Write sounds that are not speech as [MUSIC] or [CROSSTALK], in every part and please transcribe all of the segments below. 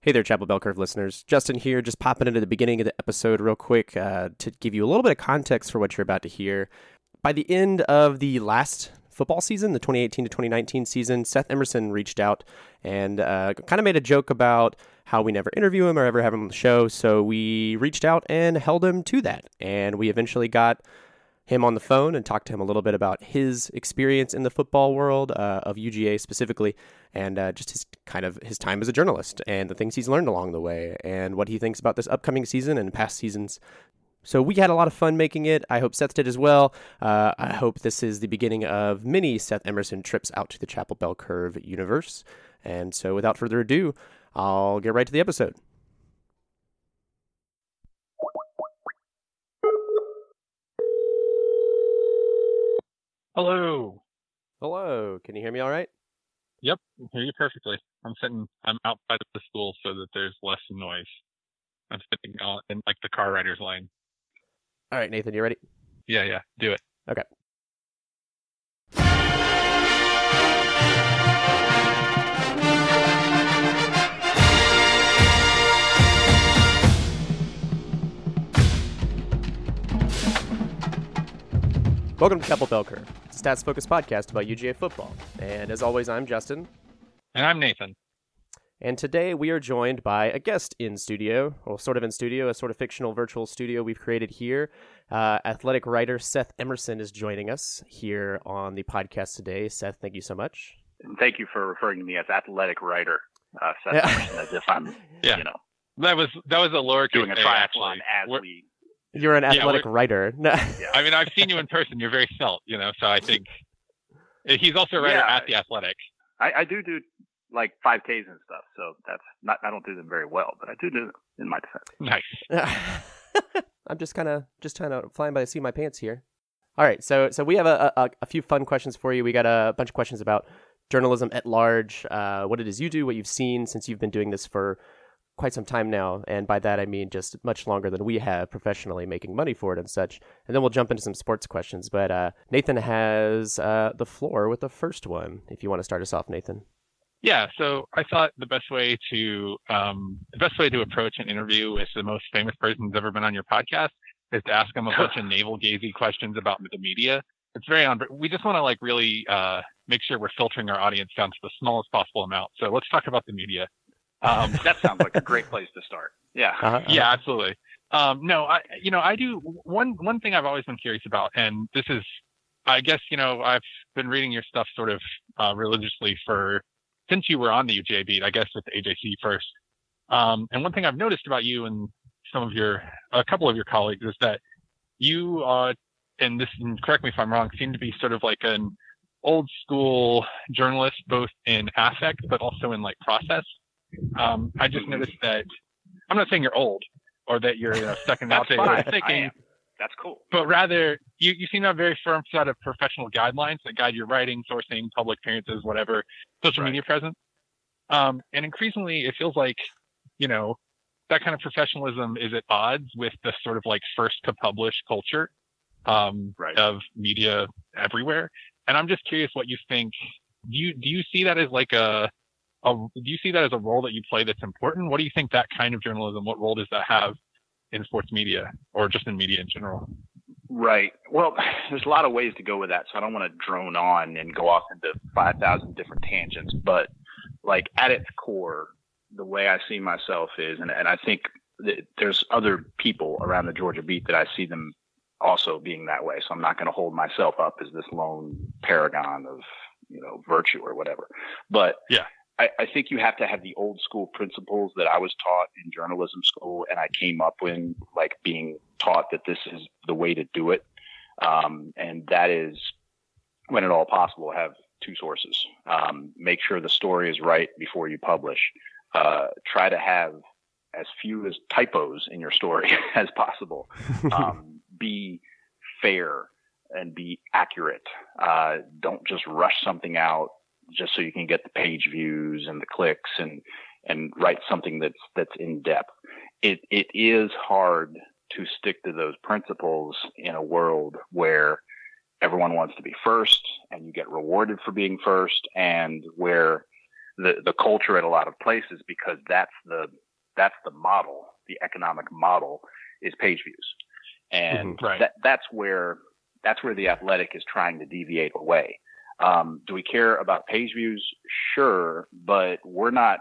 Hey there, Chapel Bell Curve listeners. Justin here, just popping into the beginning of the episode real quick uh, to give you a little bit of context for what you're about to hear. By the end of the last football season, the 2018 to 2019 season, Seth Emerson reached out and uh, kind of made a joke about how we never interview him or ever have him on the show. So we reached out and held him to that. And we eventually got him on the phone and talked to him a little bit about his experience in the football world uh, of UGA specifically, and uh, just his kind of his time as a journalist and the things he's learned along the way, and what he thinks about this upcoming season and past seasons. So we had a lot of fun making it. I hope Seth did as well. Uh, I hope this is the beginning of many Seth Emerson trips out to the Chapel Bell Curve universe. And so, without further ado, I'll get right to the episode. Hello. Hello. Can you hear me all right? Yep, I hear you perfectly. I'm sitting. I'm outside of the school so that there's less noise. I'm sitting uh, in like the car rider's lane. All right, Nathan, you ready? Yeah, yeah. Do it. Okay. Welcome to Chapel Bell Curve, it's a stats focused podcast about UGA football. And as always, I'm Justin. And I'm Nathan. And today we are joined by a guest in studio, or sort of in studio, a sort of fictional virtual studio we've created here. Uh, athletic writer Seth Emerson is joining us here on the podcast today. Seth, thank you so much. And thank you for referring to me as athletic writer, uh, Seth Yeah. Emerson, as if I'm, [LAUGHS] Yeah. you know, That was that was a lowercase doing a a, triathlon actually. as We're- we. You're an Yeah, athletic writer. [LAUGHS] No. I mean, I've seen you in person. You're very svelte, you know. So I think he's also a writer Yeah. at the Athletic. I, I do do like 5Ks and stuff, so that's not. I don't do them very well, but I do do them in my defense. Nice. [LAUGHS] I'm just kind of just trying to flying by the seat of my pants here. All right, so so we have a, a, a few fun questions for you. We got a bunch of questions about journalism at large, uh, what it is you do, what you've seen since you've been doing this for quite some time now, and by that I mean just much longer than we have professionally making money for it and such. And then we'll jump into some sports questions. But uh, Nathan has uh, the floor with the first one. If you want to start us off, Nathan. Yeah, so I thought the best way to um, the best way to approach an interview with the most famous person who's ever been on your podcast is to ask them a bunch of [LAUGHS] navel gazing questions about the media. It's very on. We just want to like really uh, make sure we're filtering our audience down to the smallest possible amount. So let's talk about the media. Um, That sounds like a great place to start. Yeah. Uh-huh. yeah, absolutely. Um, no, I, you know, I do one, one thing I've always been curious about, and this is, I guess, you know, I've been reading your stuff sort of, uh, religiously for, since you were on the UGA beat, I guess with AJC first. Um, and one thing I've noticed about you and some of your, a couple of your colleagues is that you, uh, and this, and correct me if I'm wrong, seem to be sort of like an old school journalist, both in affect, but also in like process. Um, I just noticed that I'm not saying you're old or that you're you know, stuck in [LAUGHS] outdated way fine. [LAUGHS] of I thinking. That's cool. but rather you, you seem to have a very firm set of professional guidelines that guide your writing, sourcing, public appearances, whatever, social Right. media presence. Um, and increasingly, it feels like, you know, that kind of professionalism is at odds with the sort of like first to publish culture um, Right. of media everywhere. And I'm just curious what you think. Do you do you see that as like a, a do you see that as a role that you play that's important? What do you think that kind of journalism? What role does that have in sports media or just in media in general? Right. Well, [SIGHS] there's a lot of ways to go with that, so I don't want to drone on and go off into 5,000 different tangents. But like at its core, the way I see myself is, and, and I think that there's other people around the Georgia beat that I see them also being that way. So I'm not going to hold myself up as this lone paragon of, you know, virtue or whatever. But Yeah. I, I think you have to have the old school principles that I was taught in journalism school and I came up in like being taught that this is the way to do it. Um, and that is when at all possible, have two sources. Um, make sure the story is right before you publish. Uh, try to have as few as typos in your story [LAUGHS] as possible. Um, [LAUGHS] be fair and be accurate. Uh, don't just rush something out just so you can get the page views and the clicks and and write something that's that's in depth. It it is hard to stick to those principles in a world where everyone wants to be first and you get rewarded for being first and where the the culture at a lot of places because that's the that's the model, the economic model is page views, and mm-hmm. right. that that's where that's where the athletic is trying to deviate away. Um, do we care about page views? Sure, but we're not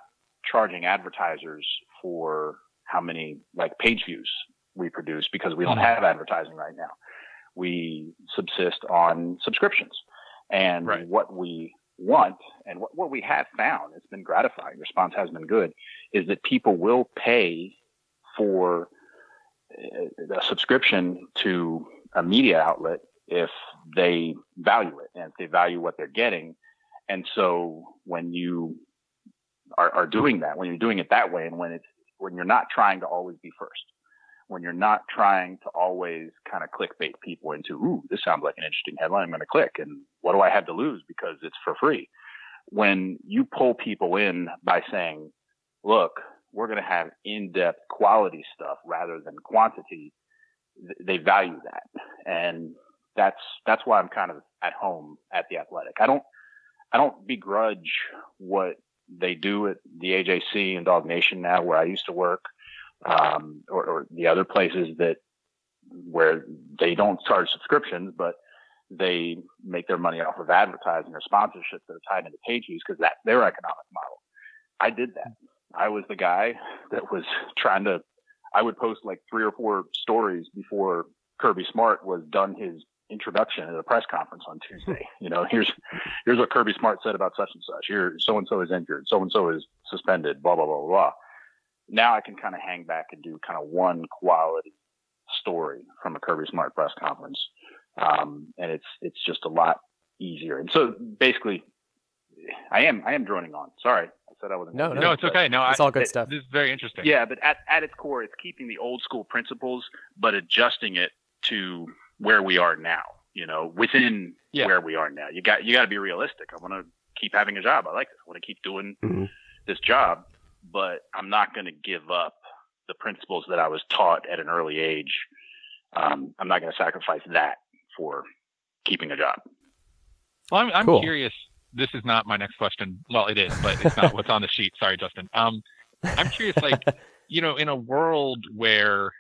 charging advertisers for how many like page views we produce because we don't mm-hmm. have advertising right now. We subsist on subscriptions. And right. what we want and what, what we have found, it's been gratifying, response has been good, is that people will pay for a subscription to a media outlet if they value it and they value what they're getting. And so when you are, are doing that, when you're doing it that way, and when it's when you're not trying to always be first, when you're not trying to always kind of clickbait people into, ooh, this sounds like an interesting headline. I'm going to click. And what do I have to lose because it's for free? When you pull people in by saying, look, we're going to have in-depth quality stuff rather than quantity, they value that. And that's, that's why I'm kind of at home at the athletic. I don't, I don't begrudge what they do at the AJC and DawgNation now where I used to work um, or, or the other places that where they don't charge subscriptions, but they make their money off of advertising or sponsorships that are tied into page views because that's their economic model. I did that. I was the guy that was trying to, I would post like three or four stories before Kirby Smart was done his introduction at a press conference on [LAUGHS] Tuesday. You know, here's, here's what Kirby Smart said about such and such. Here, so and so is injured. So and so is suspended, blah, blah, blah, blah now I can kind of hang back and do kind of one quality story from a Kirby Smart press conference. Um, and it's, it's just a lot easier. And so basically I am, I am droning on. Sorry. I said I wasn't. No, no, no, it's okay. No, it's I, all good it, stuff. This is very interesting. Yeah. But at, at its core, it's keeping the old school principles, but adjusting it to where we are now, you know, within yeah. where we are now. You got, you got to be realistic. I want to keep having a job. I like this. I want to keep doing mm-hmm. this job but I'm not going to give up the principles that I was taught at an early age. Um, I'm not going to sacrifice that for keeping a job. Well, I'm, I'm cool. curious. This is not my next question. Well, it is, but it's not what's on the sheet. Sorry, Justin. Um, I'm curious, like, [LAUGHS] you know, in a world where,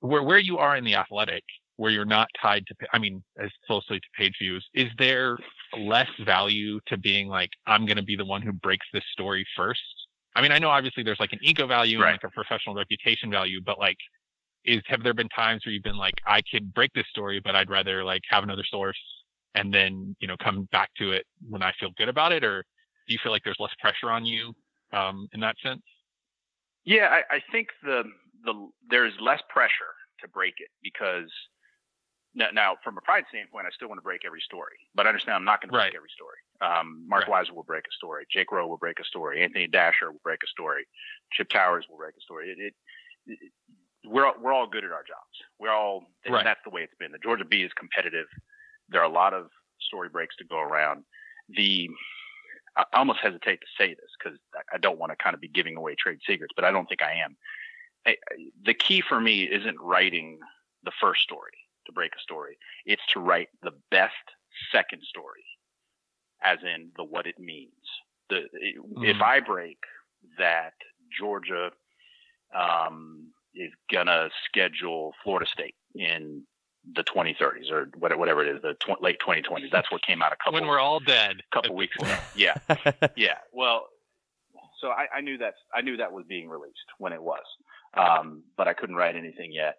where, where you are in the athletic, where you're not tied to, I mean, as closely to page views, is there less value to being like, I'm going to be the one who breaks this story first? I mean, I know obviously there's like an ego value right. and like a professional reputation value, but like, is have there been times where you've been like, I could break this story, but I'd rather like have another source and then you know come back to it when I feel good about it, or do you feel like there's less pressure on you um, in that sense? Yeah, I, I think the the there's less pressure to break it because now, now, from a pride standpoint, I still want to break every story, but I understand I'm not going to break every story. Um, Mark right. Weiszer will break a story. Jake Rowe will break a story. Anthony Dasher will break a story. Chip Towers will break a story. It, it, it we're all, we're all good at our jobs. We're all right. that's the way it's been. The Georgia Bee is competitive. There are a lot of story breaks to go around. The I almost hesitate to say this because I don't want to kind of be giving away trade secrets, but I don't think I am. I, the key for me isn't writing the first story to break a story. It's to write the best second story, as in the what it means. The mm. if I break that Georgia um, is gonna schedule Florida State in the 2030s or whatever it is, the tw- late 2020s. That's what came out a [LAUGHS] couple. When we're all dead. A couple weeks ago. [LAUGHS] Yeah, [LAUGHS] yeah. Well, so I, I, knew that I knew that was being released when it was, um, but I couldn't write anything yet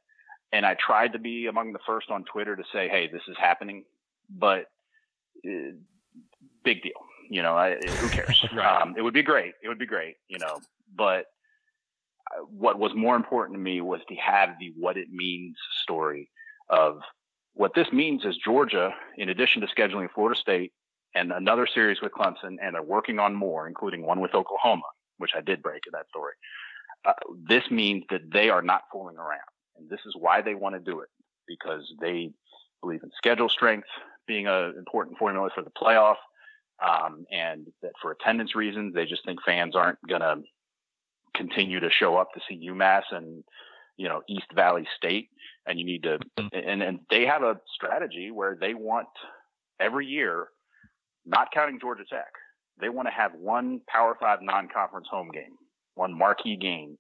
and I tried to be among the first on Twitter to say, "Hey, this is happening," but uh, big deal. You know, I, who cares? [LAUGHS] right. um, it would be great. It would be great. You know, but uh, what was more important to me was to have the what it means story of what this means is Georgia, in addition to scheduling Florida State and another series with Clemson, and they're working on more, including one with Oklahoma, which I did break in that story. Uh, this means that they are not fooling around and this is why they want to do it because they believe in schedule strength being an important formula for the playoff. Um, and that for attendance reasons, they just think fans aren't going to continue to show up to see UMass and, you know, East Valley State. And you need to, mm-hmm. and, and they have a strategy where they want every year, not counting Georgia Tech, They want to have one Power Five non-conference home game, one marquee game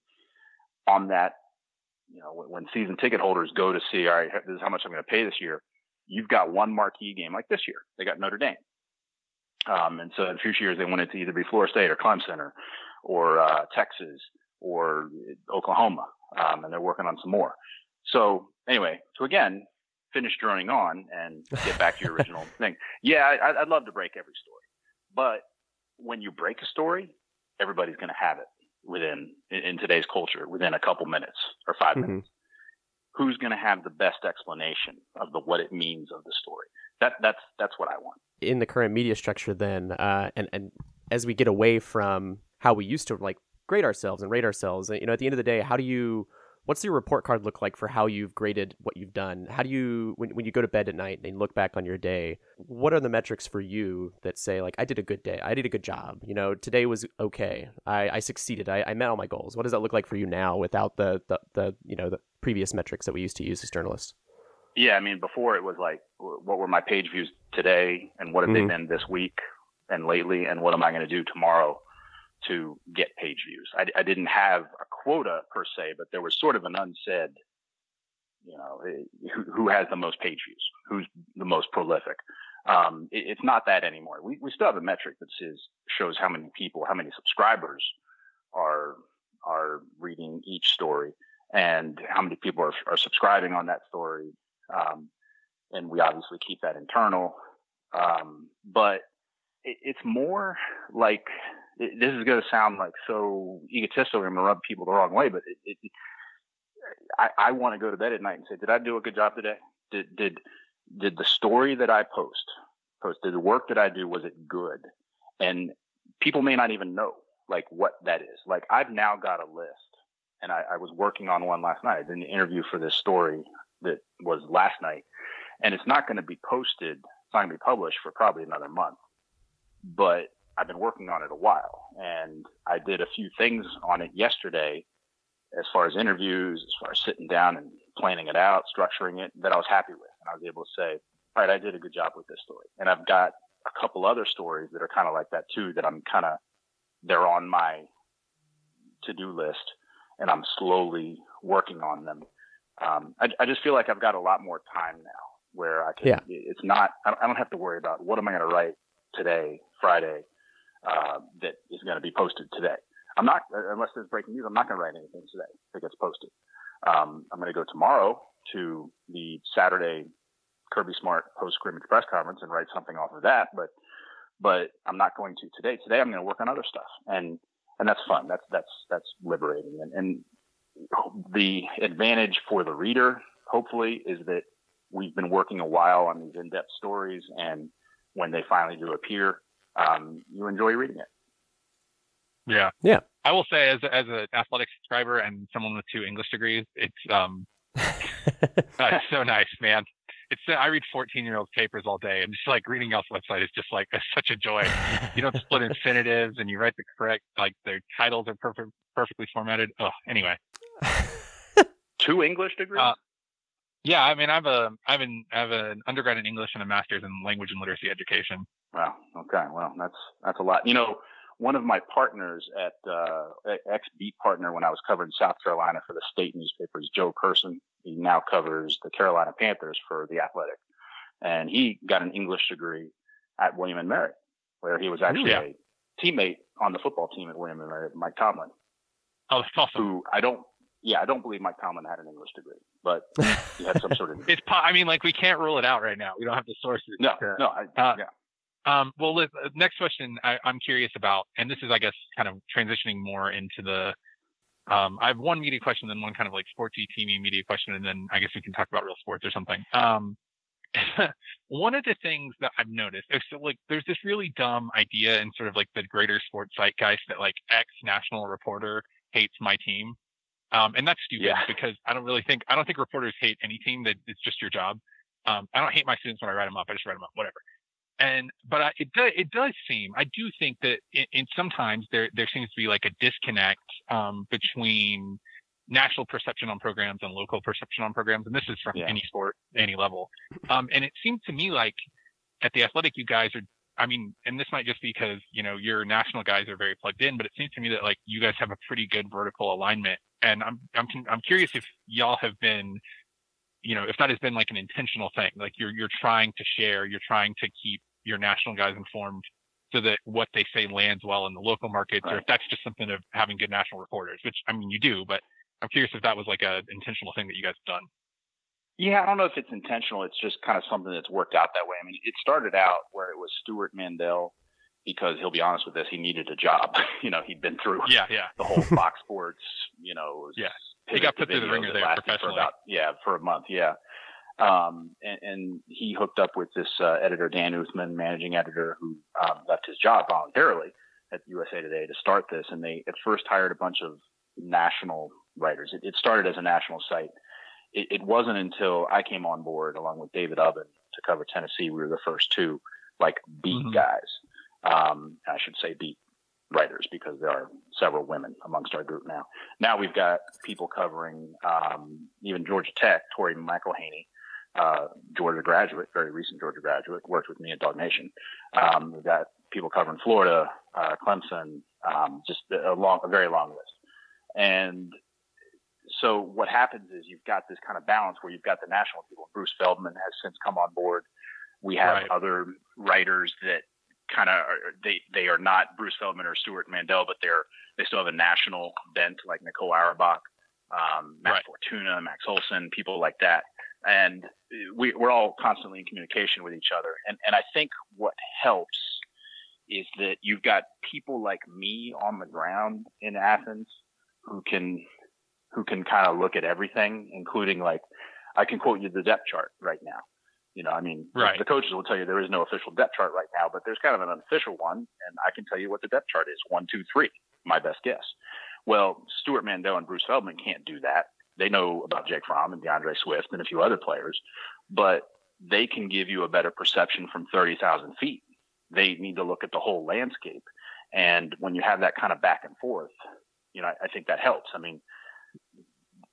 on that. You know, when season ticket holders go to see, all right, this is how much I'm going to pay this year. You've got one marquee game like this year. They got Notre Dame. Um, and so in future years, they want it to either be Florida State or Clemson or, or uh, Texas or Oklahoma. Um, and they're working on some more. So anyway, so again finish droning on and get back to your original [LAUGHS] thing. Yeah, I, would love to break every story, but when you break a story, everybody's going to have it within in, today's culture within a couple minutes or 5 mm-hmm. minutes. Who's going to have the best explanation of the what it means of the story? That that's that's what I want. In the current media structure, then, uh, and and as we get away from how we used to like grade ourselves and rate ourselves, you know, at the end of the day, how do you what's your report card look like for how you've graded what you've done? How do you when, when you go to bed at night and look back on your day, what are the metrics for you that say like I did a good day, I did a good job, you know, today was okay, I, I succeeded, I, I met all my goals. What does that look like for you now without the, the the you know the previous metrics that we used to use as journalists? Yeah, I mean, before it was like, what were my page views today, and what have mm-hmm. they been this week and lately, and what am I going to do tomorrow? To get page views. I, I, didn't have a quota per se, but there was sort of an unsaid, you know, eh, who, who has the most page views, who's the most prolific. Um, it, it's not that anymore. We, we still have a metric that says shows how many people, how many subscribers are are reading each story, and how many people are, are subscribing on that story. Um, and we obviously keep that internal. Um, but it, it's more like this is going to sound like so egotistical. To rub people the wrong way, but it, it, I, I want to go to bed at night and say, did I do a good job today? Did did did the story that I post post did the work that I do was it good? And people may not even know like what that is. Like I've now got a list, and I, I was working on one last night. I did an interview for this story that was last night, and it's not going to be posted. It's not going to be published for probably another month. But I've been working on it a while, and I did a few things on it yesterday, as far as interviews, as far as sitting down and planning it out, structuring it, that I was happy with, and I was able to say, all right, I did a good job with this story, and I've got a couple other stories that are kind of like that too, that I'm kind of they're on my to-do list, and I'm slowly working on them. Um, I, I just feel like I've got a lot more time now where I can. Yeah. It's not. I don't have to worry about what am I going to write today, Friday, uh, that is going to be posted today. I'm not, unless there's breaking news, I'm not going to write anything today that gets posted. Um, I'm going to go tomorrow to the Saturday Kirby Smart post scrimmage press conference and write something off of that. But, but I'm not going to today. Today I'm going to work on other stuff, and and that's fun. That's that's that's liberating. And, and the advantage for the reader, hopefully, is that we've been working a while on these in-depth stories, and when they finally do appear, um, you enjoy reading it. Yeah. Yeah. I will say, as as an athletic subscriber and someone with two English degrees, it's um, [LAUGHS] uh, so nice, man. It's I read 14 year old papers all day, and just like reading y'all's website is just like it's such a joy. You don't split [LAUGHS] infinitives, and you write the correct like their titles are perfect, perfectly formatted. Oh, anyway. [LAUGHS] two English degrees. Uh, yeah, I mean, I have a I have an I have an undergrad in English and a master's in language and literacy education. Wow. Okay. Well, that's that's a lot. You know, one of my partners at uh, ex beat partner when I was covering South Carolina for the state newspaper is Joe Person. He now covers the Carolina Panthers for the Athletic, and he got an English degree at William and Mary, where he was actually a teammate on the football team at William and Mary, Mike Tomlin. Oh, that's awesome. Who I don't yeah, I don't believe Mike Tomlin had an English degree, but he had some [LAUGHS] sort of. it's. I mean, like we can't rule it out right now. We don't have the sources. No, to, no, I, uh, yeah. Um, well, Liz, uh, next question I, am curious about, and this is, I guess, kind of transitioning more into the. Um, I have one media question, then one kind of like sportsy, teamy media question, and then I guess we can talk about real sports or something. Um, [LAUGHS] one of the things that I've noticed is so, like there's this really dumb idea in sort of like the greater sports zeitgeist that like ex national reporter hates my team. Um, and that's stupid yeah. because I don't really think I don't think reporters hate any team that it's just your job. Um, I don't hate my students when I write them up. I just write them up, whatever and but I, it does it does seem I do think that in, in, sometimes there there seems to be like a disconnect um, between national perception on programs and local perception on programs, and this is from yeah. any sport, any level. [LAUGHS] Um, and it seems to me like at the athletic, you guys are I mean, and this might just be because you know your national guys are very plugged in, but it seems to me that like you guys have a pretty good vertical alignment, and I'm I'm I'm curious if y'all have been, you know, if that has been like an intentional thing, like you're you're trying to share, you're trying to keep your national guys informed so that what they say lands well in the local markets, right. or if that's just something of having good national reporters, which I mean you do, but I'm curious if that was like an intentional thing that you guys have done. Yeah, I don't know if it's intentional. It's just kind of something that's worked out that way. I mean, it started out where it was Stuart Mandel because he'll be honest with this, he needed a job. [LAUGHS] you know, he'd been through yeah, yeah. the whole Fox Sports, you know, [LAUGHS] yeah. He got put through the ringer there professionally. For about, yeah, for a month, yeah. Um, and, and, he hooked up with this uh, editor, Dan Uthman, managing editor, who um, left his job voluntarily at USA Today to start this. And they at first hired a bunch of national writers. It, it started as a national site it, it, wasn't until I came on board along with David Ubben to cover Tennessee, we were the first two like beat mm-hmm. guys. Um, I should say beat writers because there are several women amongst our group now. Now we've got people covering um, even Georgia Tech, Tori McElhaney, uh, Georgia graduate, very recent Georgia graduate, worked with me at DawgNation. Um, we've got people covering Florida, uh, Clemson, um, just a long, a very long list. And so what happens is you've got this kind of balance where you've got the national people. Bruce Feldman has since come on board. We have right. other writers that kind of they they are not Bruce Feldman or Stuart Mandel, but they're they still have a national bent like Nicole Auerbach, um, Matt right. Fortuna, Max Olson, people like that. And we, we're all constantly in communication with each other. And and I think what helps is that you've got people like me on the ground in Athens who can who can kind of look at everything, including like I can quote you the depth chart right now. You know, I mean, right. the coaches will tell you there is no official depth chart right now, but there's kind of an unofficial one, and I can tell you what the depth chart is: one, two, three. My best guess. Well, Stuart Mandel and Bruce Feldman can't do that. They know about Jake Fromm and D'Andre Swift and a few other players, but they can give you a better perception from 30,000 feet. They need to look at the whole landscape. And when you have that kind of back and forth, you know, I, I think that helps. I mean,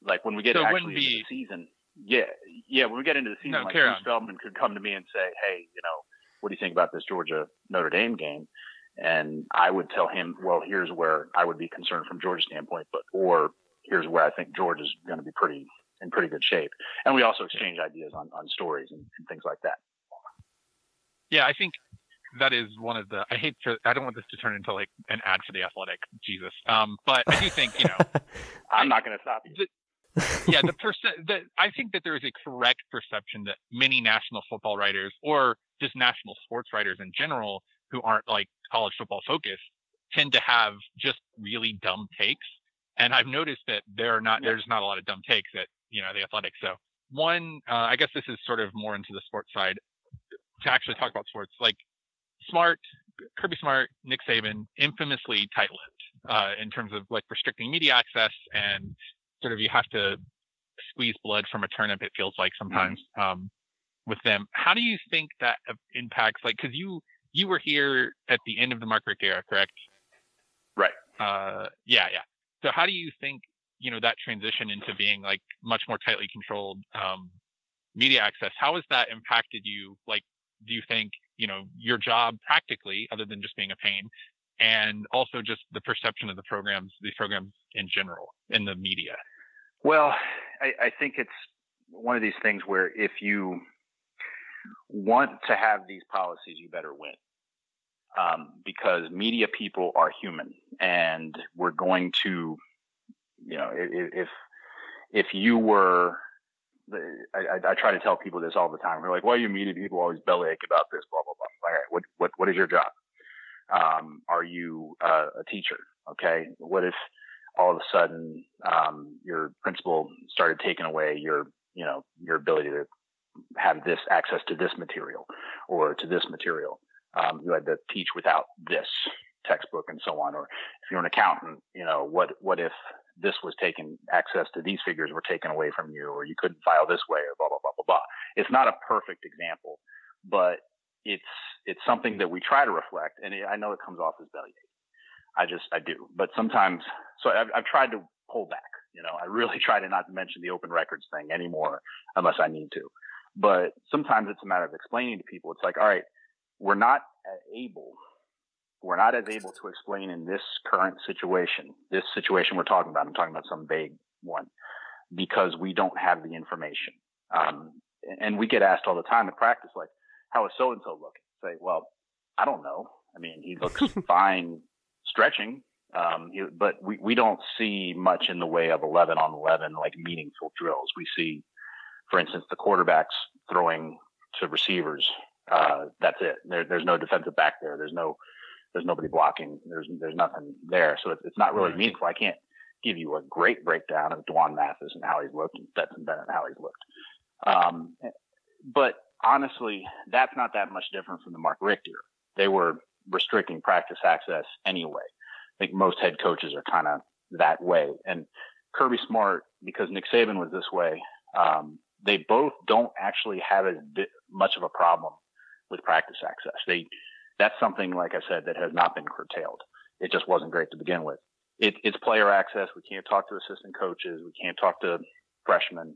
like when we get so actually be... into the season, yeah, yeah, when we get into the season, no, like Bruce Feldman could come to me and say, "Hey, you know, what do you think about this Georgia Notre Dame game?" And I would tell him, "Well, here's where I would be concerned from Georgia's standpoint, but or here's where I think George is going to be pretty in pretty good shape." And we also exchange ideas on on stories and, and things like that. Yeah, I think that is one of the I hate to I don't want this to turn into like an ad for the athletic, Jesus. Um, but I do think, you know [LAUGHS] I'm not gonna stop you. The, yeah, the percent that I think that there is a correct perception that many national football writers or just national sports writers in general who aren't like college football focused tend to have just really dumb takes. And I've noticed that there are not there's not a lot of dumb takes at you know the athletic. So one, uh, I guess this is sort of more into the sports side to actually talk about sports. Like Smart, Kirby Smart, Nick Saban, infamously tight-lipped uh, in terms of like restricting media access and sort of you have to squeeze blood from a turnip. It feels like sometimes mm-hmm. um, with them. How do you think that impacts? Like, because you you were here at the end of the Mark Richt era, correct? Right. Uh, yeah, yeah. So how do you think you know that transition into being like much more tightly controlled um, media access? How has that impacted you? Like, do you think you know your job practically other than just being a pain and also just the perception of the programs these programs in general in the media well I, I think it's one of these things where if you want to have these policies you better win um, because media people are human and we're going to you know if if you were I, I, try to tell people this all the time. We're like, why are you media people always bellyache about this, blah, blah, blah. All right, what, what, what is your job? Um, are you uh, a teacher? Okay. What if all of a sudden, um, your principal started taking away your, you know, your ability to have this access to this material or to this material? Um, you had to teach without this textbook and so on. Or if you're an accountant, you know, what, what if this was taken, access to these figures were taken away from you, or you couldn't file this way, or blah, blah, blah, blah, blah. It's not a perfect example, but it's, it's something that we try to reflect. And I know it comes off as bellyache. I just, I do. But sometimes, so I've, I've tried to pull back. You know, I really [LAUGHS] try to not mention the open records thing anymore unless I need to. But sometimes it's a matter of explaining to people. It's like, all right, we're not able, we're not as able to explain in this current situation, this situation we're talking about. I'm talking about some vague one because we don't have the information. Um, and we get asked all the time at practice, like, how is so and so looking? Say, well, I don't know. I mean, he looks [LAUGHS] fine stretching, um, but we, we don't see much in the way of 11 on 11, like meaningful drills. We see, for instance, the quarterbacks throwing to receivers. Uh, that's it. There, there's no defensive back there. There's no, there's nobody blocking. There's, there's nothing there. So it's, it's not really meaningful. I can't give you a great breakdown of D'Wan Mathis and how he's looked and Stetson Bennett and how he's looked. Um, but honestly, that's not that much different from the Mark Richt era. They were restricting practice access anyway. I think most head coaches are kind of that way. And Kirby Smart, because Nick Saban was this way, um, they both don't actually have as much of a problem with practice access. They, that's something, like I said, that has not been curtailed. It just wasn't great to begin with. It, it's player access. We can't talk to assistant coaches. We can't talk to freshmen.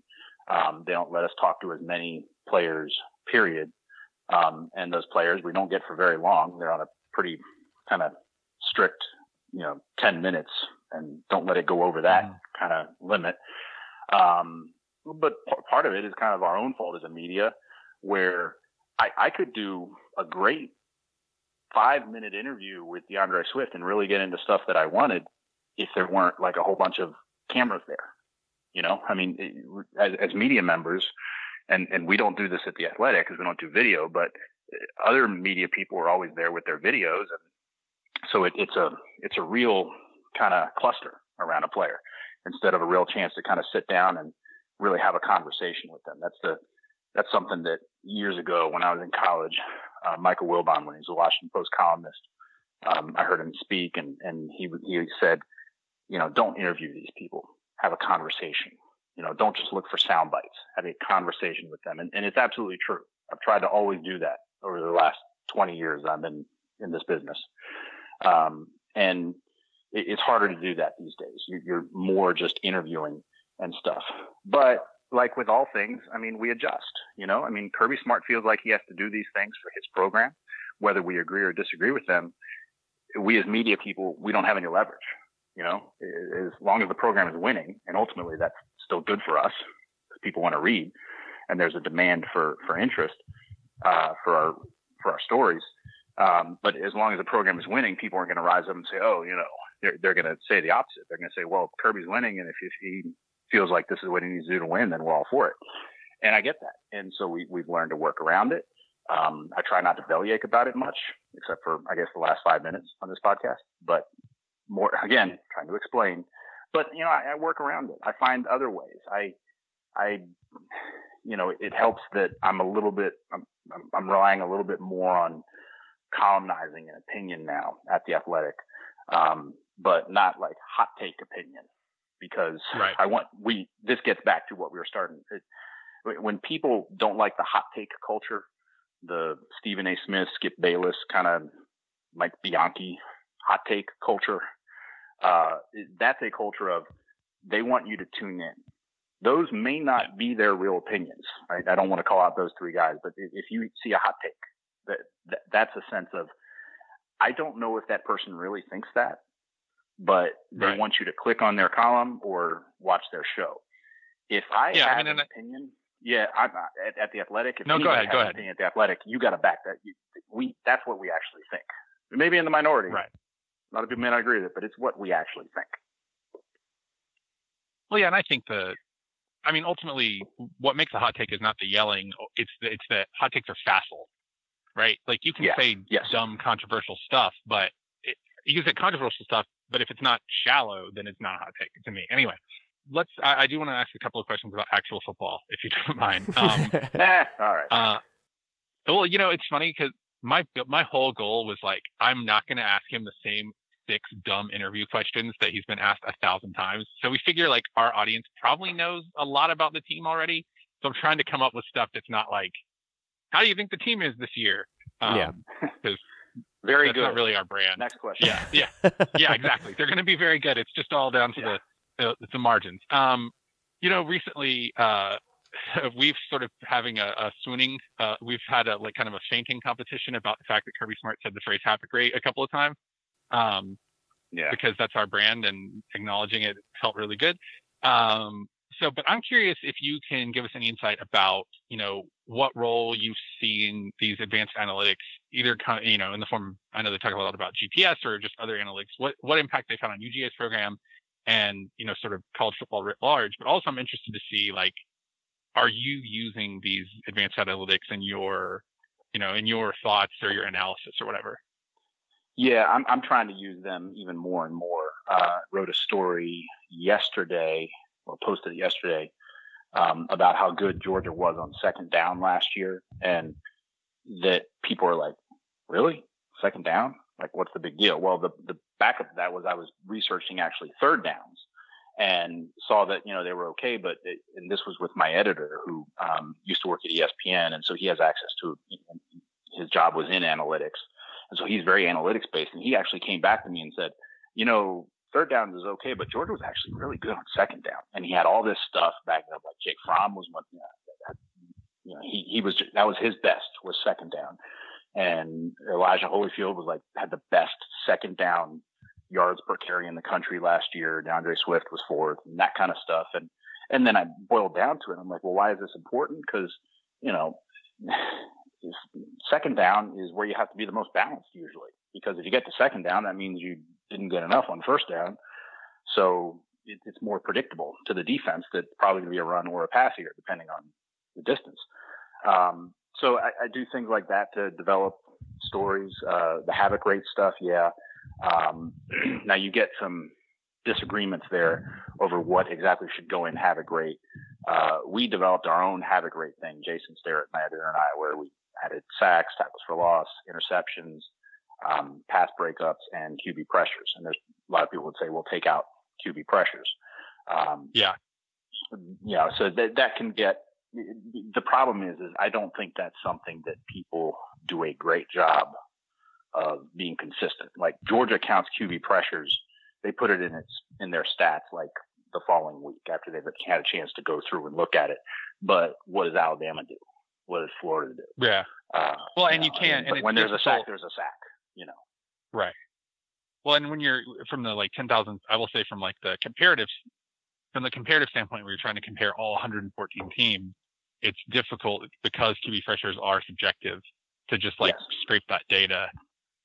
Um, they don't let us talk to as many players, period. Um, and those players we don't get for very long. They're on a pretty kind of strict, you know, 10 minutes and don't let it go over that mm. kind of limit. Um, but part of it is kind of our own fault as a media where I, I could do a great five minute interview with D'Andre Swift and really get into stuff that I wanted if there weren't like a whole bunch of cameras there. You know, I mean, as, as media members, and and we don't do this at the Athletic because we don't do video, but uh, other media people are always there with their videos, and so it, it's a it's a real kind of cluster around a player instead of a real chance to kind of sit down and really have a conversation with them. That's the that's something that years ago when I was in college, uh, Michael Wilbon, when he was a Washington Post columnist, um, I heard him speak, and and he he said, you know, don't interview these people have a conversation. You know, don't just look for sound bites. Have a conversation with them. And, and it's absolutely true. I've tried to always do that over the last 20 years I've been in this business. Um, and it, it's harder to do that these days. You, you're more just interviewing and stuff. But like with all things, I mean, we adjust, you know, I mean, Kirby Smart feels like he has to do these things for his program, whether we agree or disagree with them. We as media people, we don't have any leverage. You know, as long as the program is winning, and ultimately that's still good for us people want to read, and there's a demand for for interest uh, for our for our stories. Um, but as long as the program is winning, people aren't going to rise up and say, "Oh, you know," they're they're going to say the opposite. They're going to say, "Well, Kirby's winning, and if, if he feels like this is what he needs to do to win, then we're all for it." And I get that, and so we we've learned to work around it. Um, I try not to bellyache about it much, except for I guess the last five minutes on this podcast. But more again trying to explain but you know I, I, work around it i find other ways i i you know it helps that i'm a little bit i'm, I'm relying a little bit more on columnizing an opinion now at the athletic um, but not like hot take opinion because right. i want we this gets back to what we were starting it, when people don't like the hot take culture the stephen a smith skip bayless kind of mike bianchi hot take culture uh, that's a culture of they want you to tune in. Those may not be their real opinions. Right? I don't want to call out those three guys, but if you see a hot take, that, that that's a sense of I don't know if that person really thinks that, but they right. want you to click on their column or watch their show. If I yeah, have I mean, an opinion, yeah, I'm uh, at, at, the Athletic. If no, go ahead, go ahead. At the Athletic, you got to back that. You, we that's what we actually think. Maybe in the minority, right? A lot of people may not agree with it, but it's what we actually think. Well, yeah, and I think the, I mean, ultimately, what makes a hot take is not the yelling; it's the, it's the hot takes are facile, right? Like you can yeah. say yes. dumb, controversial stuff, but it, you can say controversial stuff, but if it's not shallow, then it's not a hot take to me. Anyway, let's. I, I do want to ask a couple of questions about actual football, if you [LAUGHS] don't mind. Um, [LAUGHS] eh, all right. Uh, well, you know, it's funny because my my whole goal was like, I'm not going to ask him the same six dumb interview questions that he's been asked a thousand times. So we figure like our audience probably knows a lot about the team already. So I'm trying to come up with stuff that's not like, how do you think the team is this year? Um, yeah, because very that's good. Not really our brand. Next question. Yeah, yeah, yeah. Exactly. They're going to be very good. It's just all down to yeah. the, the, the margins. Um, you know, recently, uh, [LAUGHS] we've sort of having a, a swooning. Uh, we've had a like kind of a fainting competition about the fact that Kirby Smart said the phrase "havoc rate" a couple of times. Um, Yeah. because that's our brand and acknowledging it felt really good. Um, so, but I'm curious if you can give us any insight about, you know, what role you've seen these advanced analytics, either kind of, you know, in the form, I know they talk a lot about GPS or just other analytics, what, what impact they've had on UGA's program and, you know, sort of college football writ large. But also I'm interested to see, like, are you using these advanced analytics in your, you know, in your thoughts or your analysis or whatever? Yeah, I'm I'm trying to use them even more and more. Uh, wrote a story yesterday, posted yesterday, um, about how good Georgia was on second down last year, and that people are like, "Really, second down? Like, what's the big deal?" Well, the the backup to that was I was researching actually third downs, and saw that you know they were okay, but it, and this was with my editor who um, used to work at ESPN, and so he has access to his job was in analytics. And so he's very analytics based. And he actually came back to me and said, you know, third down is okay, but Georgia was actually really good on second down. And he had all this stuff backing up. Like Jake Fromm was one, you know, he, he was, that was his best was second down. And Elijah Holyfield was like, had the best second down yards per carry in the country last year. D'Andre Swift was fourth and that kind of stuff. And, and then I boiled down to it. I'm like, well, why is this important? Cause, you know, [SIGHS] second down is where you have to be the most balanced usually because if you get to second down that means you didn't get enough on first down. So it, it's more predictable to the defense that probably going to be a run or a pass here depending on the distance. Um, so I, I, do things like that to develop stories uh, the havoc rate stuff yeah. Um, [CLEARS THROAT] now you get some disagreements there over what exactly should go in havoc rate. Uh, we developed our own havoc rate thing jason starrett editor and i where we added sacks, tackles for loss, interceptions, um, pass breakups, and QB pressures. And there's a lot of people would say, "We'll take out QB pressures." Um, yeah. You know, so that that can get. The problem is, is I don't think that's something that people do a great job of being consistent. Like Georgia counts QB pressures, they put it in its in their stats like the following week after they've had a chance to go through and look at it. But what does Alabama do? what does Florida do? Yeah. Uh, well, and you, know, you can't. And, when there's a sack, there's a sack. You know. Right. Well, and when you're from the like 10,000, I will say from like the comparative, from the comparative standpoint, where you're trying to compare all 114 teams, it's difficult because QB pressures are subjective to just like yes. scrape that data.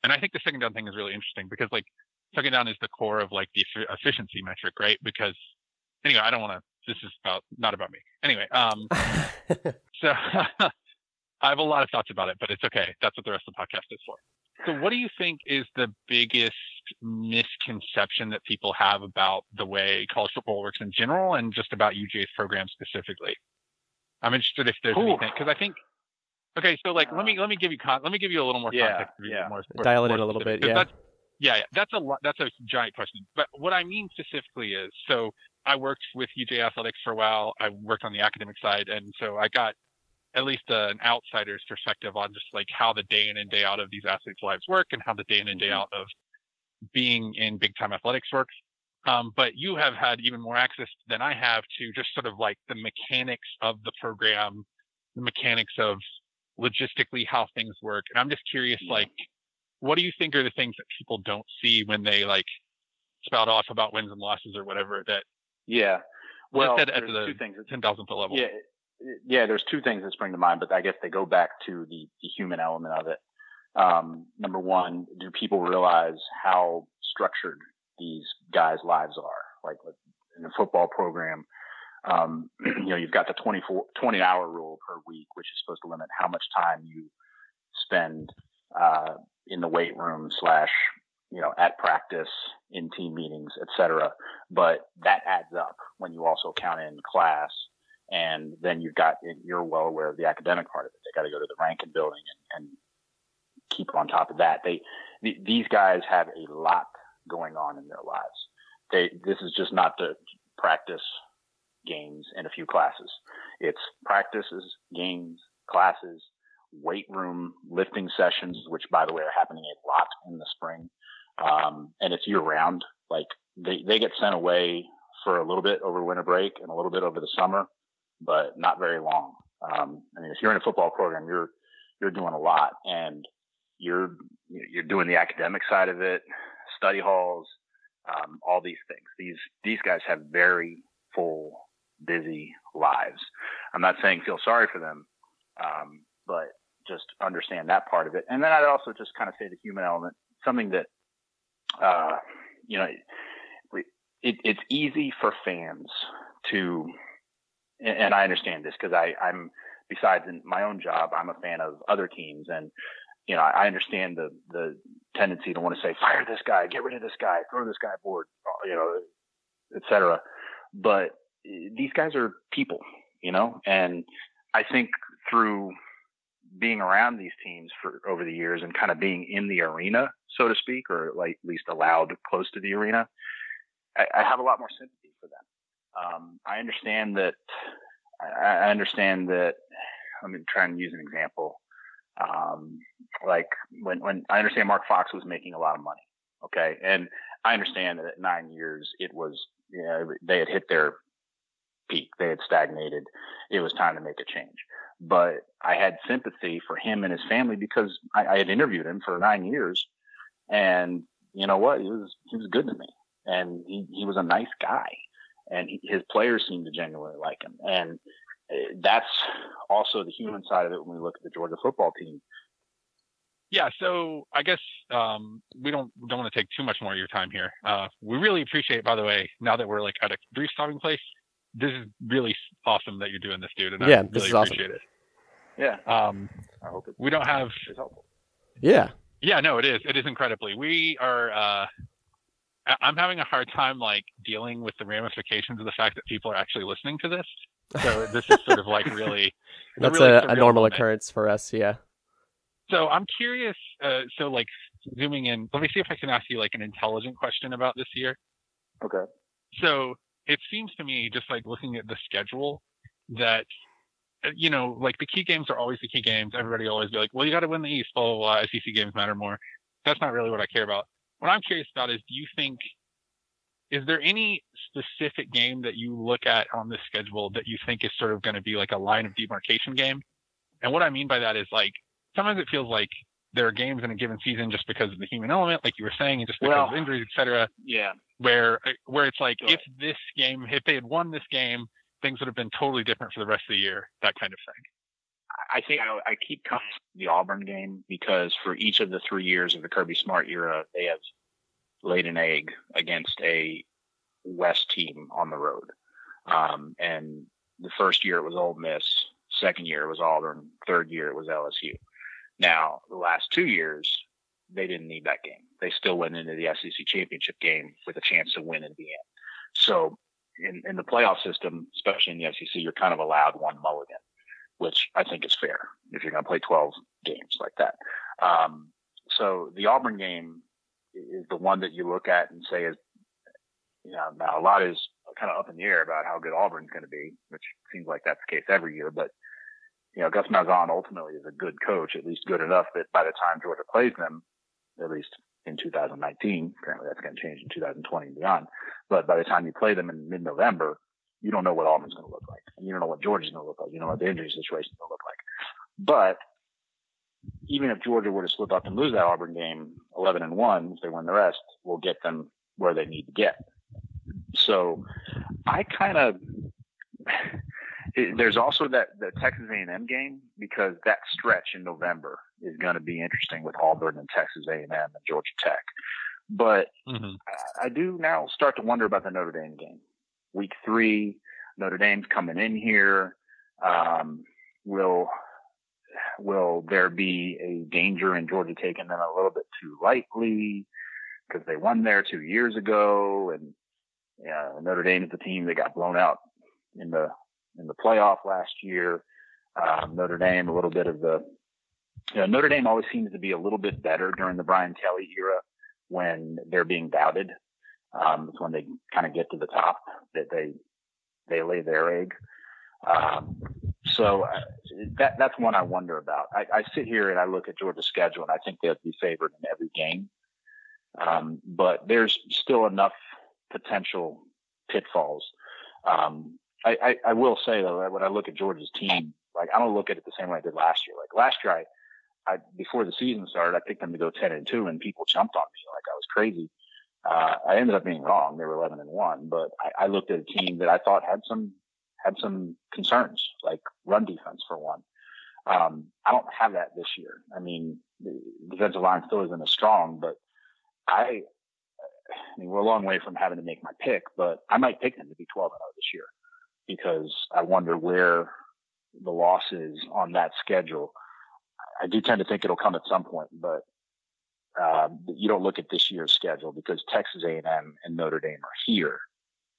And I think the second down thing is really interesting because like second down is the core of like the efficiency metric, right? Because anyway, I don't want to this is about not about me. Anyway, um, [LAUGHS] so [LAUGHS] I have a lot of thoughts about it, but it's okay. That's what the rest of the podcast is for. So, what do you think is the biggest misconception that people have about the way college football works in general, and just about UGA's program specifically? I'm interested if there's Ooh. anything because I think. Okay, so like, let me uh, let me give you con- let me give you a little more Yeah, context. yeah. More, Dial it more in a little bit. yeah. That's, yeah, yeah, that's a lot. That's a giant question. But what I mean specifically is, so I worked with UGA Athletics for a while. I worked on the academic side, and so I got at least uh, an outsider's perspective on just like how the day in and day out of these athletes' lives work, and how the day in and day out of being in big time athletics works. Um, but you have had even more access than I have to just sort of like the mechanics of the program, the mechanics of logistically how things work. And I'm just curious, like, what do you think are the things that people don't see when they like spout off about wins and losses or whatever that Yeah. Well, at, at there's the two things. that- 10,000 foot level? Yeah, yeah. There's two things that spring to mind, but I guess they go back to the, the human element of it. Um, number one, do people realize how structured these guys' lives are? Like in a football program, um, [CLEARS THROAT] you know, you've got the 24, 20 hour rule per week, which is supposed to limit how much time you spend uh, in the weight room slash, you know, at practice, in team meetings, et cetera. But that adds up when you also count in class. And then you've got, you're well aware of the academic part of it. They got to go to the Rankin building and, and keep on top of that. They, th- these guys have a lot going on in their lives. They, this is just not the practice games and a few classes. It's practices, games, classes, weight room lifting sessions, which by the way are happening a lot in the spring. Um, and it's year round. Like they, they get sent away for a little bit over winter break and a little bit over the summer. But not very long. Um, I mean, if you're in a football program, you're you're doing a lot, and you're you're doing the academic side of it, study halls, um, all these things. These these guys have very full, busy lives. I'm not saying feel sorry for them, um, but just understand that part of it. And then I'd also just kind of say the human element, something that uh, you know, it, it's easy for fans to, and I understand this because I I'm besides in my own job, I'm a fan of other teams and you know, I understand the the tendency to want to say, fire this guy, get rid of this guy, throw this guy aboard, uh, you know, etc. But eh, these guys are people, you know, and I think through being around these teams for over the years and kind of being in the arena, so to speak, or like at least allowed close to the arena, I, I have a lot more sympathy for them. Um, I understand that. I, understand that. Let me try and use an example. Um, like when, when I understand Mark Fox was making a lot of money. Okay. And I understand that at nine years, it was, you know, they had hit their peak. They had stagnated. It was time to make a change. But I had sympathy for him and his family because I, I had interviewed him for nine years. And you know what? He was, he was good to me and he, he was a nice guy and he, his players seem to genuinely like him. And that's also the human side of it when we look at the Georgia football team. Yeah, so I guess um, we don't don't want to take too much more of your time here. Uh, we really appreciate, by the way, now that we're like at a brief stopping place. This is really awesome that you're doing this, dude, and yeah, I this is appreciate awesome. it. Yeah, Um, I hope it, we don't have. it's helpful. Yeah. Yeah, no, it is. It is incredibly. We are. Uh, I- I'm having a hard time like dealing with the ramifications of the fact that people are actually listening to this. So [LAUGHS] this is sort of like really that's really a, a normal moment. occurrence for us. Yeah. So I'm curious. Uh, so like zooming in, let me see if I can ask you like an intelligent question about this year. Okay. So it seems to me, just like looking at the schedule, that uh, you know, like the key games are always the key games. Everybody always be like, "Well, you got to win the East." Blah blah blah. SEC games matter more. That's not really what I care about. What I'm curious about is, do you think is there any specific game that you look at on this schedule that you think is sort of going to be like a line of demarcation game? And what I mean by that is like sometimes it feels like there are games in a given season just because of the human element, like you were saying, and just because Well- of injuries, et cetera Yeah. where uh, where it's like if this game if they had won this game things would have been totally different for the rest of the year that kind of thing I think I, I keep coming to the Auburn game because for each of the three years of the Kirby Smart era, they have laid an egg against a West team on the road. Um, and the first year it was Ole Miss, second year it was Auburn, third year it was LSU. Now, the last two years, they didn't need that game. They still went into the SEC championship game with a chance to win in the end. So in, in the playoff system, especially in the SEC, you're kind of allowed one mulligan, which I think is fair if you're going to play 12 games like that. Um, so the Auburn game is the one that you look at and say is, you know, now a lot is kind of up in the air about how good Auburn's going to be, which seems like that's the case every year. But, you know, Gus Malzahn ultimately is a good coach, at least good enough that by the time Georgia plays them, at least in 2019, apparently that's going to change in 2020 and beyond. But by the time you play them in mid-November, you don't know what Auburn's going to look like. And you don't know what Georgia's going to look like. You don't know what the injury situation is going to look like. But even if Georgia were to slip up and lose that Auburn game 11 and 1, if they win the rest, we'll get them where they need to get. So I kind of there's also that the Texas A&M game because that stretch in November is going to be interesting with Auburn and Texas A&M and Georgia Tech. But mm-hmm. I do now start to wonder about the Notre Dame game. Week three, Notre Dame's coming in here. Um, will will there be a danger in Georgia taking them a little bit too lightly because they won there two years ago, and yeah, Notre Dame is the team that got blown out in the in the playoff last year. Um, Notre Dame, a little bit of the you know, Notre Dame always seems to be a little bit better during the Brian Kelly era when they're being doubted. Um, it's when they kind of get to the top that they they lay their egg. Um, so uh, that that's one I wonder about. I, I sit here and I look at Georgia's schedule and I think they'll be favored in every game. Um, but there's still enough potential pitfalls. Um, I, I, I will say though, that when I look at Georgia's team, like I don't look at it the same way I did last year. Like last year, I, I before the season started, I picked them to go ten and two, and people jumped on me like I was crazy. Uh, I ended up being wrong. They were eleven and one, but I, I looked at a team that I thought had some had some concerns, like run defense for one. Um, I don't have that this year. I mean, the defensive line still isn't as strong, but I, I mean, we're a long way from having to make my pick, but I might pick them to be 12 and 0 this year because I wonder where the loss is on that schedule. I do tend to think it'll come at some point, but um, you don't look at this year's schedule because Texas A&M and Notre Dame are here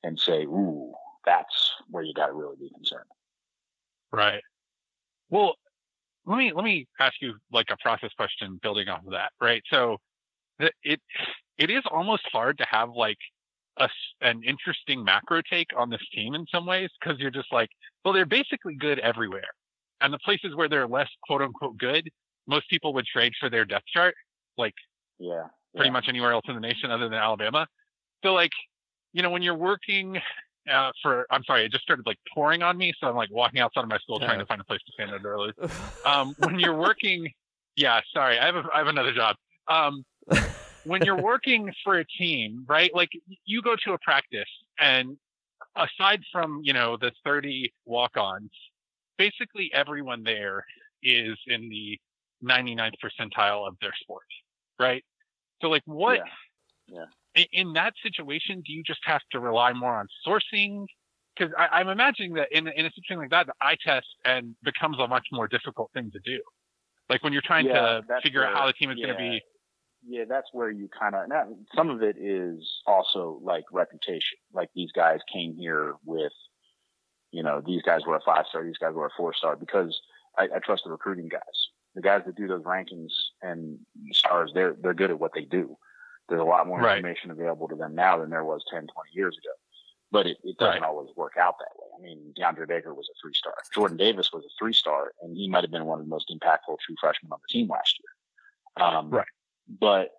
and say, "Ooh, that's where you got to really be concerned." Right. Well, let me let me ask you like a process question building off of that. Right. So, it it is almost hard to have like a, an interesting macro take on this team in some ways because you're just like, well, they're basically good everywhere. And the places where they're less quote unquote good, most people would trade for their depth chart, like yeah, pretty yeah. much anywhere else in the nation other than Alabama. So like, you know, when you're working uh, for, I'm sorry, it just started like pouring on me. So I'm like walking outside of my school yeah. trying to find a place to stand under early. [LAUGHS] Um, when you're working, yeah, sorry, I have a, I have another job. Um, when you're [LAUGHS] working for a team, right? Like you go to a practice and aside from, you know, the 30 walk-ons, basically everyone there is in the 99th percentile of their sport, right? So like what yeah. Yeah. in that situation, do you just have to rely more on sourcing? Because I'm imagining that in, in a situation like that, the eye test and becomes a much more difficult thing to do. Like when you're trying yeah, to figure where, out how the team is going to be yeah, that's where you kind of, some of it is also like reputation. Like these guys came here with, you know, these guys were a five star, these guys were a four star because I, I trust the recruiting guys. The guys that do those rankings and stars, they're, they're good at what they do. There's a lot more right. information available to them now than there was 10, 20 years ago. But it, it doesn't right. always work out that way. I mean, DeAndre Baker was a three star. Jordan Davis was a three star, and he might have been one of the most impactful true freshmen on the team last year. Um, right but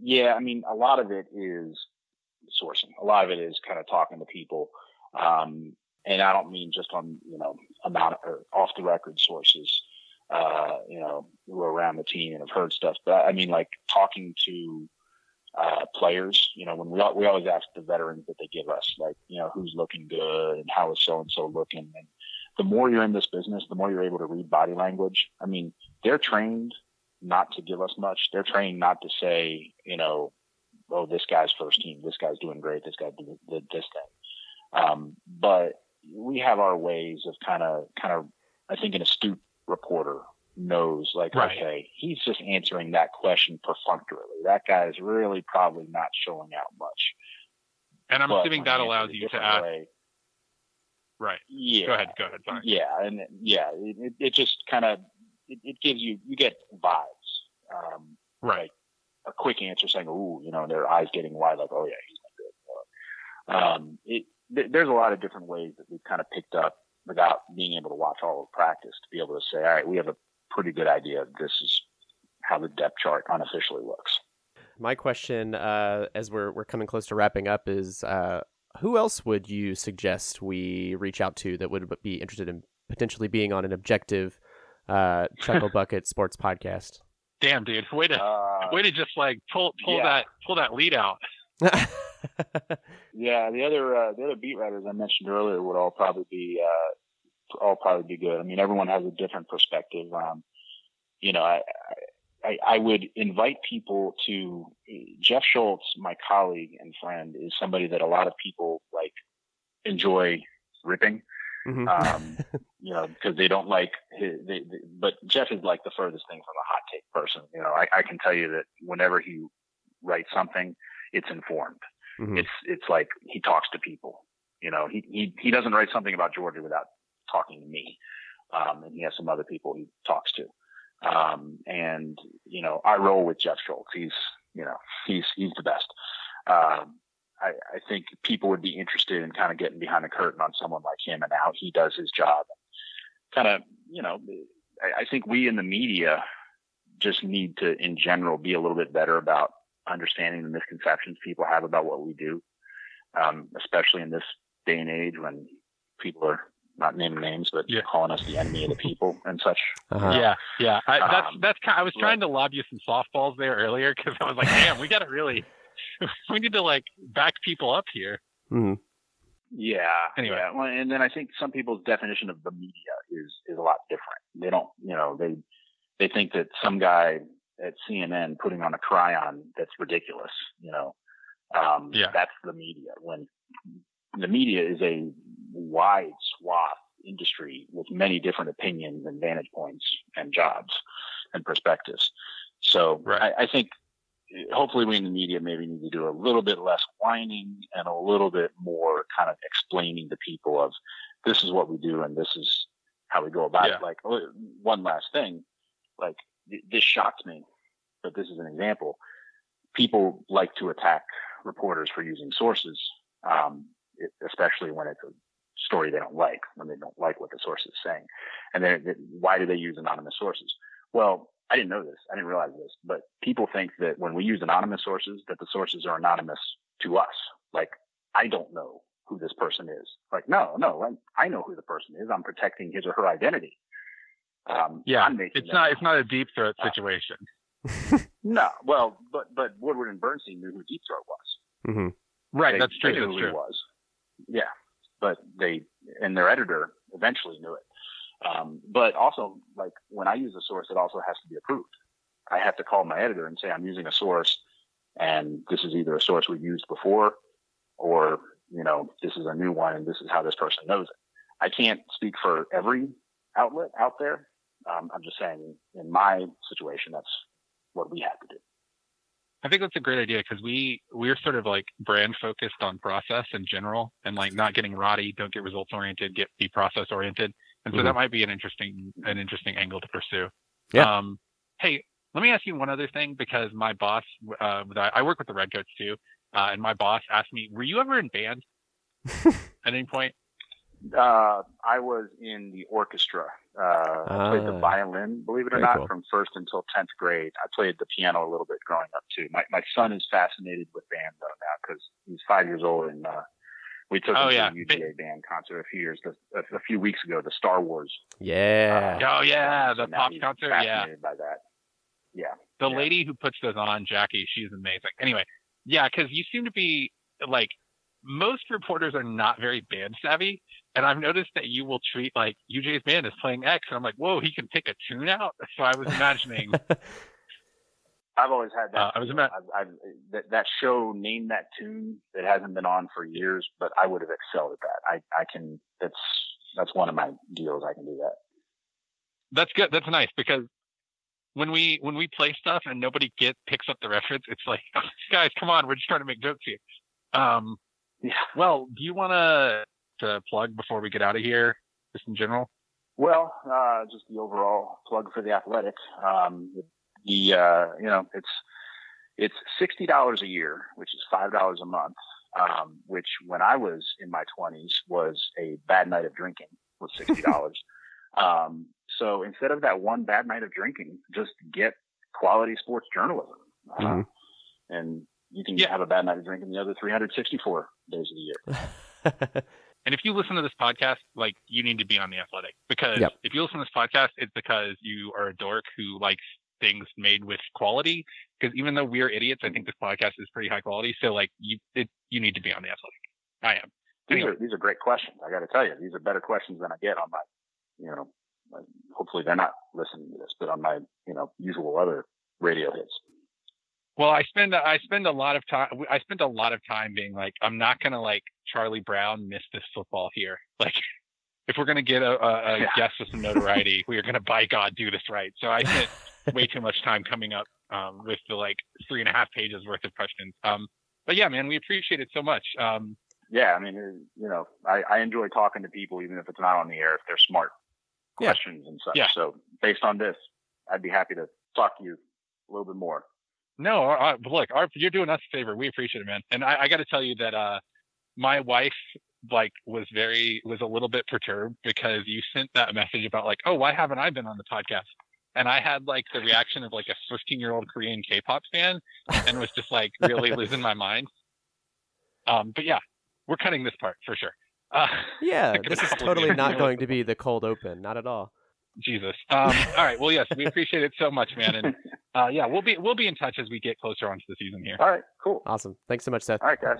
yeah, I mean, a lot of it is sourcing. A lot of it is kind of talking to people. Um, and I don't mean just on, you know, amount of, or off the record sources, uh, you know, who are around the team and have heard stuff, but I mean, like talking to, uh, players, you know, when we, we always ask the veterans that they give us, like, you know, who's looking good and how is so and so looking. And the more you're in this business, the more you're able to read body language. I mean, they're trained not to give us much. They're trained not to say, you know, oh, this guy's first team, this guy's doing great, this guy did, this thing. Um, but we have our ways of kind of, kind of, I think an astute reporter knows like, right. okay, he's just answering that question perfunctorily. That guy is really probably not showing out much. And I'm But assuming that allows you to ask. way- Right. yeah. Go ahead. Go ahead. Sorry. Yeah, and yeah, it, it, just kind of it, it gives you you get vibes. Um, Right. a quick answer saying, "Ooh," you know, their eyes getting wide, like, "Oh yeah, he's not good." Um, it th- there's a lot of different ways that we've kind of picked up without being able to watch all of practice to be able to say, "All right, we have a pretty good idea. This is how the depth chart unofficially looks." My question, uh, as we're we're coming close to wrapping up, is uh, who else would you suggest we reach out to that would be interested in potentially being on an objective uh, [LAUGHS] Chuckle Bucket Sports podcast? Damn, dude. Way to Uh, way to just like pull pull yeah. that pull that lead out. [LAUGHS] [LAUGHS] Yeah, the other uh, the other beat writers I mentioned earlier would all probably be uh, all probably be good. I mean, everyone has a different perspective. Um, you know, I, I I would invite people to Jeff Schultz, my colleague and friend, is somebody that a lot of people like enjoy ripping. Mhm. Um, [LAUGHS] you know, because they don't like his, they, they, but Jeff is like the furthest thing from a hot take person. You know, I, I can tell you that whenever he writes something, it's informed Mhm. it's it's like he talks to people. You know, he he he doesn't write something about Georgia without talking to me, um, and he has some other people he talks to. Um, and you know, I roll with Jeff Schultz. He's you know he's he's the best. Um, I, I think people would be interested in kind of getting behind the curtain on someone like him and how he does his job. Kind of, you know, I, I think we in the media just need to, in general, be a little bit better about understanding the misconceptions people have about what we do, um, especially in this day and age when people are not naming names, but Yeah. calling us the enemy of the people and such. Uh-huh. Yeah, yeah. I, that's Um, that's kind. I was right. trying to lob you some softballs there earlier because I was like, damn, we got to really, [LAUGHS] we need to like back people up here. hmm Yeah. Anyway. yeah. Well, and then I think some people's definition of the media is is a lot different. They don't, you know, they they think that some guy at CNN putting on a chyron that's ridiculous. You know, um, Yeah. that's the media. When the media is a wide swath industry with many different opinions and vantage points and jobs and perspectives. So Right. I, I think hopefully we in the media maybe need to do a little bit less whining and a little bit more kind of explaining to people of this is what we do and this is how we go about Yeah. it. Like one last thing, like this shocks me, but this is an example. People like to attack reporters for using sources, um, especially when it's a story they don't like, when they don't like what the source is saying. And then why do they use anonymous sources? Well, I didn't know this. I didn't realize this, but people think that when we use anonymous sources, that the sources are anonymous to us. Like, I don't know who this person is. Like, no, no, I, I know who the person is. I'm protecting his or her identity. Um, Yeah, I'm making It's them- not. It's not a deep throat Uh, situation. No, well, but but Woodward and Bernstein knew who Deep Throat was. hmm Right. They- that's true. They knew That's who true. he was. Yeah, but they and their editor eventually knew it. Um, but also, like when I use a source, it also has to be approved. I have to call my editor and say I'm using a source, and this is either a source we've used before, or you know this is a new one, and this is how this person knows it. I can't speak for every outlet out there. Um, I'm just saying, in my situation, that's what we have to do. I think that's a great idea because we we're sort of like brand focused on process in general and like not getting roddy, don't get results oriented, get be process oriented. And so Mhm. that might be an interesting an interesting angle to pursue. Yeah. Um, hey, let me ask you one other thing because my boss, uh, that- I work with the Redcoats too, uh, and my boss asked me, "Were you ever in band [LAUGHS] at any point?" Uh, I was in the orchestra. Uh, I played the Ah. violin, believe it or not, cool. from first until tenth grade. I played the piano a little bit growing up too. My my son is fascinated with band though now because he's five years old and uh, we took Oh, him yeah. to a UGA band concert a few years a, a few weeks ago. The Star Wars. Yeah. Oh yeah, So the pop he's concert. Yeah, by that. Yeah. the Yeah. lady who puts those on, Jackie, she's amazing. Anyway, yeah, because you seem to be like most reporters are not very band savvy, and I've noticed that you will treat like UGA's band is playing X, and I'm like, whoa, he can pick a tune out. [LAUGHS] So I was imagining, [LAUGHS] I've always had that. Uh, I was ima- I've, I've, that, that show named that tune that hasn't been on for years, but I would have excelled at that. I, I can. That's that's one of my deals. I can do that. that's good, that's nice because when we when we play stuff and nobody get picks up the reference, it's like, [LAUGHS] guys, come on, we're just trying to make jokes here. Um, Yeah. well, do you want to to plug before we get out of here, just in general? Well, uh, just the overall plug for the athletic. Um, the uh, you know it's it's sixty dollars a year, which is five dollars a month. Um, which when I was in my twenties was a bad night of drinking was sixty dollars. [LAUGHS] um, so instead of that one bad night of drinking, just get quality sports journalism, uh, Mhm. and you can Yeah. have a bad night of drinking the other three hundred sixty-four days of the year. [LAUGHS] And if you listen to this podcast, like you need to be on the athletic because Yep. if you listen to this podcast, it's because you are a dork who likes things made with quality. Because even though we're idiots, I think this podcast is pretty high quality. So like you, it, you need to be on the athletic. I am. These Anyway. are these are great questions. I got to tell you, these are better questions than I get on my, you know, my, hopefully they're not listening to this, but on my, you know, usual other radio hits. Well, I spend I spend a lot of time. I spend a lot of time being like, I'm not gonna like Charlie Brown miss this football here. [LAUGHS] Like, if we're gonna get a, a, a Yeah. guest with some notoriety, we are gonna by God do this right. So I spent way too much time coming up um, with the like three and a half pages worth of questions. Um, but yeah, man, we appreciate it so much. Um, Yeah, I mean, you know, I, I enjoy talking to people even if it's not on the air if they're smart Yeah. questions and such. Yeah. So based on this, I'd be happy to talk to you a little bit more. No, look, our, you're doing us a favor. We appreciate it, man. And I, I got to tell you that uh, my wife like was very was a little bit perturbed because you sent that message about like, oh, why haven't I been on the podcast? And I had like the reaction of like a 15 year old Korean K-pop fan, and was just like really losing my mind. Um, but yeah, we're cutting this part for sure. Uh, [LAUGHS] Yeah, Like in a this is totally not going to be the cold open. Not at all. Jesus. Um, all right. Well, yes, we appreciate it so much, man. And uh, yeah, we'll be we'll be in touch as we get closer onto the season here. All right, cool. Awesome. Thanks so much, Seth. All right, guys.